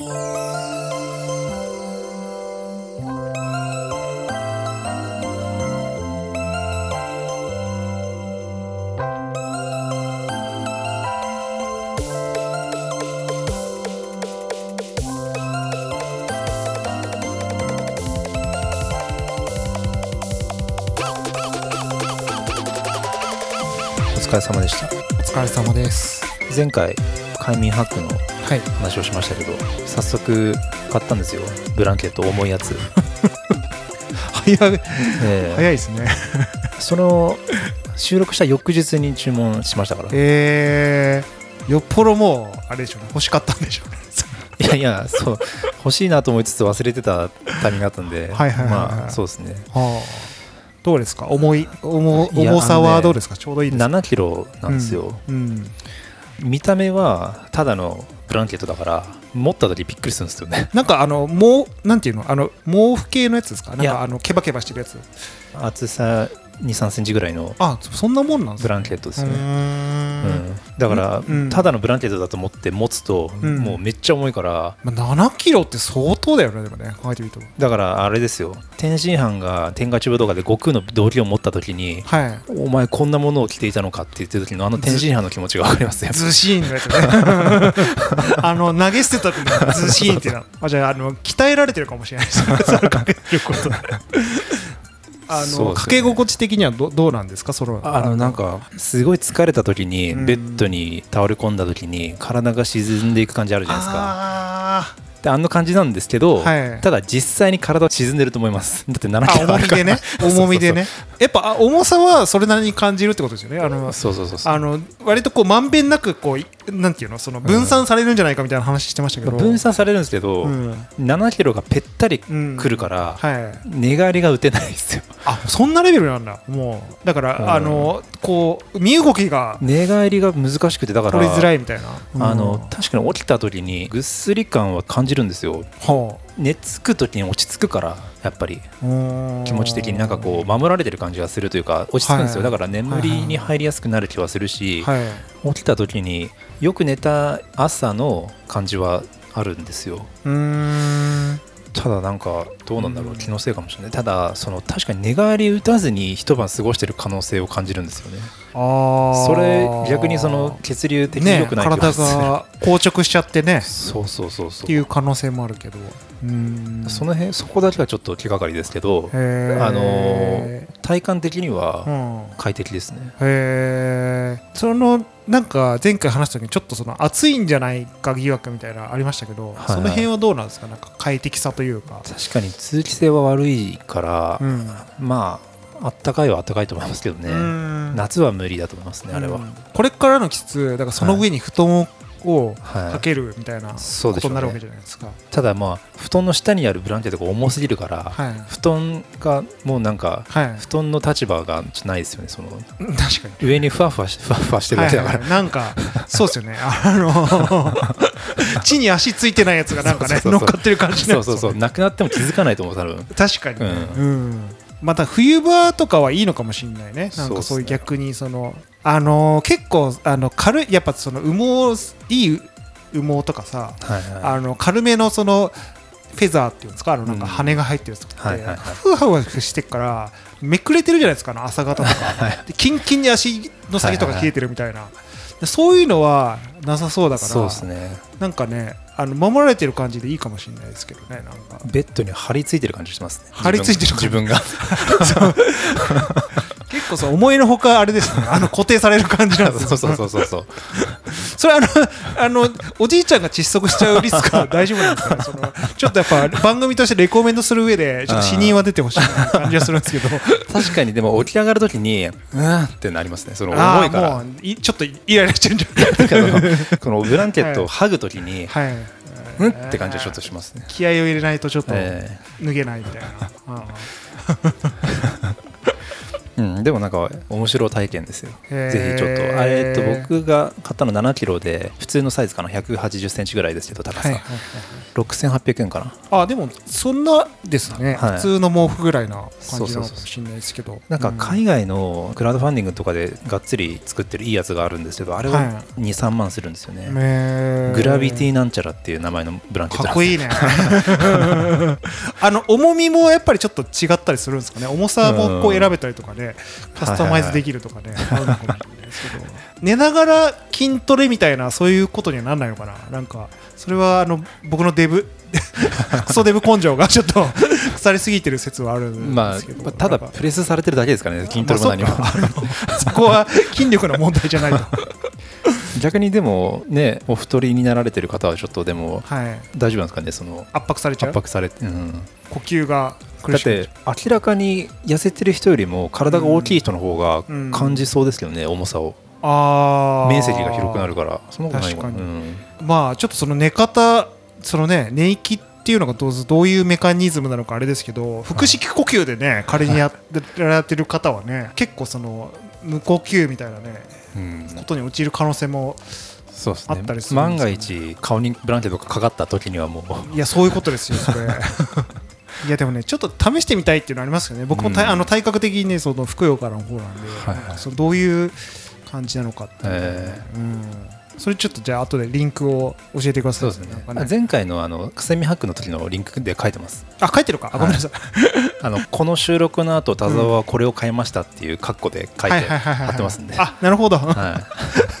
お疲れ様でした。お疲れ様です。前回快眠ハックのはい。話をしましたけど早速買ったんですよ。ブランケット重いやつ、早い。え早いですね。ーその収録した翌日に注文しましたから。いえ。ー、よっぽどもうあれでしょうね。欲しかったんでしょうね。やいやそう。欲しいなと思いつつ忘れてたタイミングがあったんで。はいはいはいはい。まあそうですね。はあ。どうですか？重い重重さはどうですか？ちょうどいいですか？7キロなんですよ、うん見た目はただのブランケットだから持った時びっくりするんですよね。なんかあのもうなんていうの？あの毛布系のやつですか？なんかあのケバケバしてるやつ。厚さ2 3センチぐらいのあそんなもんなんですブかランケットですね、だから、うん。ただのブランケットだと思って持つと、うん。もうめっちゃ重いから。まあ、7キロって相当だよねでもね考えてみるとだからあれですよ。天津飯が天下中武道家で悟空の道着を持った時にはい。お前こんなものを着ていたのかって言ってる時のあの天津飯の気持ちが分かりますよ。ズシーンのやつね。あの投げ捨てた時にズシーンってなあじゃああの鍛えられてるかもしれない。で すそれかけてることであそうですよね。の掛け心地的にはどどうなんですか？そのあのなんかすごい疲れた時にうん。ベッドに倒れ込んだ時に体が沈んでいく感じあるじゃないですか。あであんな感じなんですけど、はい。ただ実際に体は沈んでると思います。だって7ーあキロあるから。重みでね。重みでね。やっぱあ重さはそれなりに感じるってことですよね。あのそうそうそうあの割とこうまんべんなくこういなんていうの？その分散されるんじゃないかみたいな話してましたけど、分散されるんですけど、うん。7キロがぺったりうんくるから、はい。寝返りが打てないですよあそんなレベルなんだ。もうだから、うん。あのこう身動きが寝返りが難しくてだから取りづらいみたいな、あのうん。確かに起きた時にぐっすり感は感じるんですよ。は寝つく時に落ち着くからやっぱり。気持ち的に。なんかこう守られてる感じがするというか落ち着くんですよ、はい。だから眠りに入りやすくなる気はするし、はい。起きた時によく寝た朝の感じはあるんですよ。うーんただなんかどうなんだろう、うん。気のせいかもしれない。ただその確かに寝返り打たずに一晩過ごしてる可能性を感じるんですよねそれ逆にその血流的にね良くない気体が硬直しちゃってね。そうそうそうそう。っていう可能性もあるけど。うーん。その辺そこだけはちょっと気がかりですけどあのー体感的にうはん。快適ですね、へえそのなんか前回話した時にちょっとその暑いんじゃないか疑惑みたいなのありましたけど、はい。その辺はどうなんですか？なんか快適さというか、確かに通気性は悪いから、うん。まああったかいはあったかいと思いますけどね、うん。夏は無理だと思いますねあれは、うん。これからの季節だからその上に布団をはい。かけるみたいなことになるわけじゃないですか、ただまあ布団の下にあるブランケットが重すぎるから、はい。布団がもうなんかはい。布団の立場がないですよねその。確かに。上にふわふわしふわふわしてるだけだから、はいはいなんかそうですよね。あの 地に足ついてないやつがなんかね乗っかってる感じなんそうそうそう。なくなっても気づかないと思う多分。確かにね、ううんまた冬場とかはいいのかもしれないね。なんかそういう逆にそのあのー結構あの軽いやっぱその羽毛いい羽毛とかさはいはあの軽めのそのフェザーっていうんですか？あのなんかうん。羽が入ってるやつとかってはいはいはい。ふわふわしてっからめくれてるじゃないですか朝方とか。でキンキンに足の先とか冷えてるみたいな。でそういうのはなさそうだいからそうですね。なんかねあの守られてる感じでいいかもしれないですけどねなんか。ベッドに張り付いてる感じしますね。張り付いてる感じ。自分が 結構そう思いのほかあれですね。あの固定される感じなんですそうそうそうそうそう。それあのあのおじいちゃんが窒息しちゃうリスクは大丈夫なんですかね？そのちょっとやっぱ番組としてレコメンドする上でちょっと死人は出てほしいな感じはするんですけど。確かにでも起き上がるときにうーんってなりますね。そのあ重いから。あもういちょっとイライラしてるんじゃない？このブランケットを剥ぐときに、はい。うんって感じはちょっとしますね。気合を入れないとちょっとえ脱げないみたいな、あえうんうん。うん、でもなんか面白体験ですよ。ぜひちょっとあえっと僕が買ったの7キロで普通のサイズかな？180センチぐらいですけど高さ、はいはいはい6800円かな？あでもそんなですね、はい。普通の毛布ぐらいな感じなのかもしれないですけど。なんか海外のクラウドファンディングとかでがっつり作ってるいいやつがあるんですけどあれはは23万するんですよね、ねグラビティなんちゃらっていう名前のブランケットかっこいいね。あの重みもやっぱりちょっと違ったりするんですかね。重さもこう選べたりとかねカスタマイズできるとかね寝ながら筋トレみたいなそういうことにはならないのかな？なんかそれはあの僕のデブ クソデブ根性がちょっと腐りすぎてる説はあるんまですけど、あ、ただプレスされてるだけですからね筋トレも何も、まそこは筋力の問題じゃないと逆にでもねお太りになられてる方はちょっとでもはい。大丈夫なんですかねその圧迫されちゃう？圧迫されて、うん、呼吸がだって明らかに痩せてる人よりも体が大きい人の方がうん。感じそうですけどね、重さを。あー。面積が広くなるから。そんなことないの確かに。うん。まあちょっとその寝方そのね寝息っていうのがどうどういうメカニズムなのかあれですけど腹式呼吸でね仮にやってられてる方はね結構その無呼吸みたいなねうん。ことに陥る可能性もそうですね。あったりすすよね。が一顔にブランケットがかかった時にはもう。いやそういうことですよそれ。いやでもねちょっと試してみたいっていうのありますよね。僕もた、うんあの体格的にねそのふくよかな方なんで、はいはい。そのどういう感じなのかっていうのね、えうんそれちょっとじゃあ後でリンクを教えてください。そうですね。なんか前回のあのくせみハックの時のリンクで書いてます。あ書いてるか。あごめんなさい、あのこの収録の後田沢はこれを買いましたっていうカッコで書いてはいはいはいはい貼ってますんで。あなるほど。は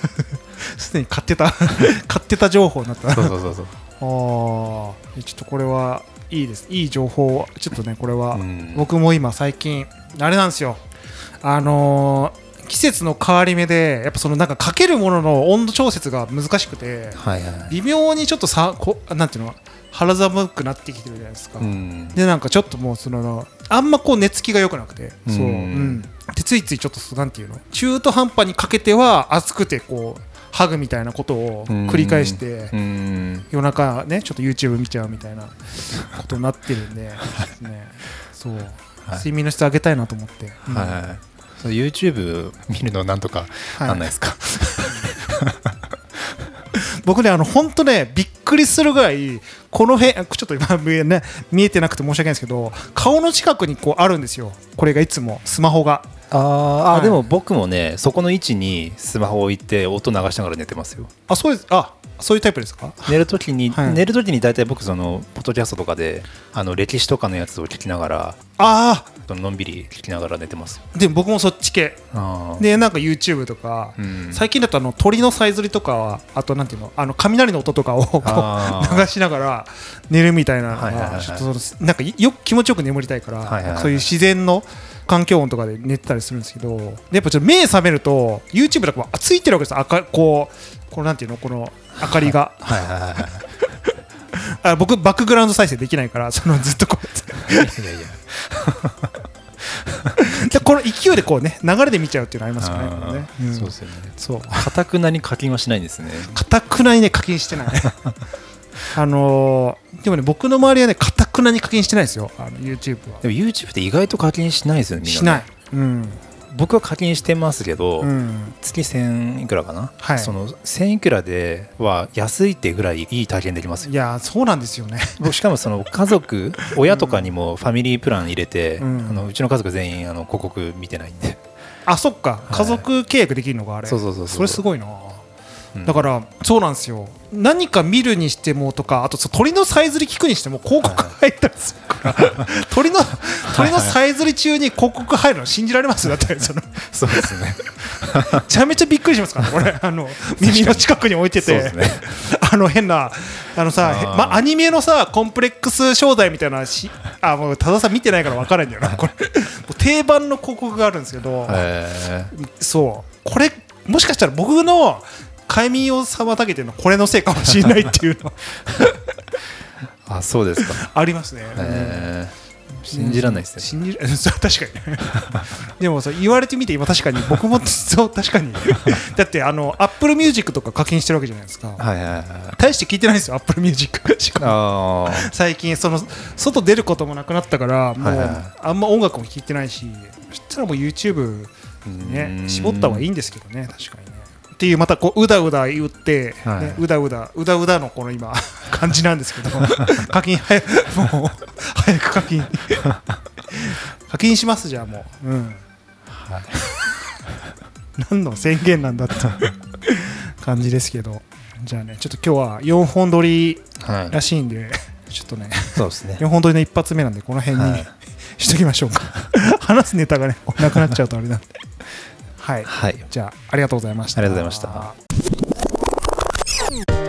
すでに買ってた 買ってた情報になった。い、そうそうそうそう。ああちょっとこれはいいです。いい情報ちょっとねこれは、うん。僕も今最近あれなんですよ。あのー季節の変わり目でやっぱそのなんかかけるものの温度調節が難しくてはいはい。微妙にちょっとさこなんていうの肌寒くなってきてるじゃないですか、うん。でなんかちょっともうそのあんまこう寝つきが良くなくてそう、うん。うん、でついついちょっとなんていうの中途半端にかけては暑くてこうハグみたいなことを繰り返してうん。夜中ねちょっと YouTube 見ちゃうみたいなことになってるんで、ね、そう、睡眠の質上げたいなと思って、うん。はいそう YouTube 見るのなんとかはい。なんないですか、僕ねあの本当ねびっくりするぐらいこの辺ちょっと今見え,、ね、見えてなくて申し訳ないんですけど顔の近くにこうあるんですよ。これがいつもスマホが。あはい。でも僕もねそこの位置にスマホを置いて音流しながら寝てますよ。あそうです。あそういうタイプですか？寝るときに、はい。寝るときに大体僕そのポッドキャストとかであの歴史とかのやつを聞きながらあそののんびり聞きながら寝てます。あでも僕もそっち系。でなんか YouTube とか、うん。最近だとあの鳥のさえずりとかあとなんていうのあの雷の音とかを流しながら寝るみたいなのがちょっとそのなんかよ気持ちよく眠りたいから、はいはいはいそういう自然の環境音とかで寝てたりするんですけどでやっぱちょっと目覚めると YouTube だからついてるわけです。よ赤こうこうなんていうのこの明かりが。はいはいはいはい。あ僕バックグラウンド再生できないからそのずっとこうやって。いやいやでこの勢いでこうね流れで見ちゃうっていうのありますよね。ねーうん。そうですよね。そう。かたくなに課金はしないんですね。かたくなにね課金してない。あのーでもね僕の周りはねかたくなに課金してないですよ。あの YouTube は。でも YouTube って意外と課金しないですよねみんなね。しない。うん僕は課金してますけど、うん。月1000いくらかな、はい。その1000いくらでは安いってぐらいいい体験できますよ。いやそうなんですよね。僕しかもその家族親とかにもファミリープラン入れて、うん。あのうちの家族全員あの広告見てないんで、あそっか。家族契約できるのがあれ。そうそうそうそう。それすごいな。うん。だからそうなんですよ。何か見るにしてもとかあと鳥のさえずり聞くにしても広告入ったりするか ら鳥の鳥のさえずり中に広告入るの信じられます？だってそのそうですね。めちゃめちゃびっくりしますからねこれ。あの耳の近くに置いてて。あの変なあのさま、アニメのさコンプレックス商材みたいなしあもう多田さん見てないから分からないんだよなこれ。定番の広告があるんですけど、へそう。これもしかしたら僕の快眠を妨げてるのはこれのせいかもしれないっていうの。ーあそうですか、ありますね、信じられないですね、信じ 確かに。ね でもさ言われてみて今確かに僕もそう確かに。だってあの Apple Music とか課金してるわけじゃないですか。はいはいはい大して聞いてないんですよ Apple Music しかも。あー。最近その外出ることもなくなったからもう、はいはいあんま音楽も聴いてないしちょっったらもう YouTube ねうん。絞った方がいいんですけどね確かにねっていうまたこううだうだ言って、はい。ね、うだうだうだうだのこの今 感じなんですけど 課金早くもう早く課金。課金しますじゃあもう、うん、はい。何の宣言なんだって。感じですけど。じゃあねちょっと今日は4本撮りはい。らしいんでちょっとね。そうですね。4本撮りの一発目なんでこの辺に、はい。しときましょうか。話すネタがねなくなっちゃうとあれなんではい、はい、じゃあありがとうございました。ありがとうございました。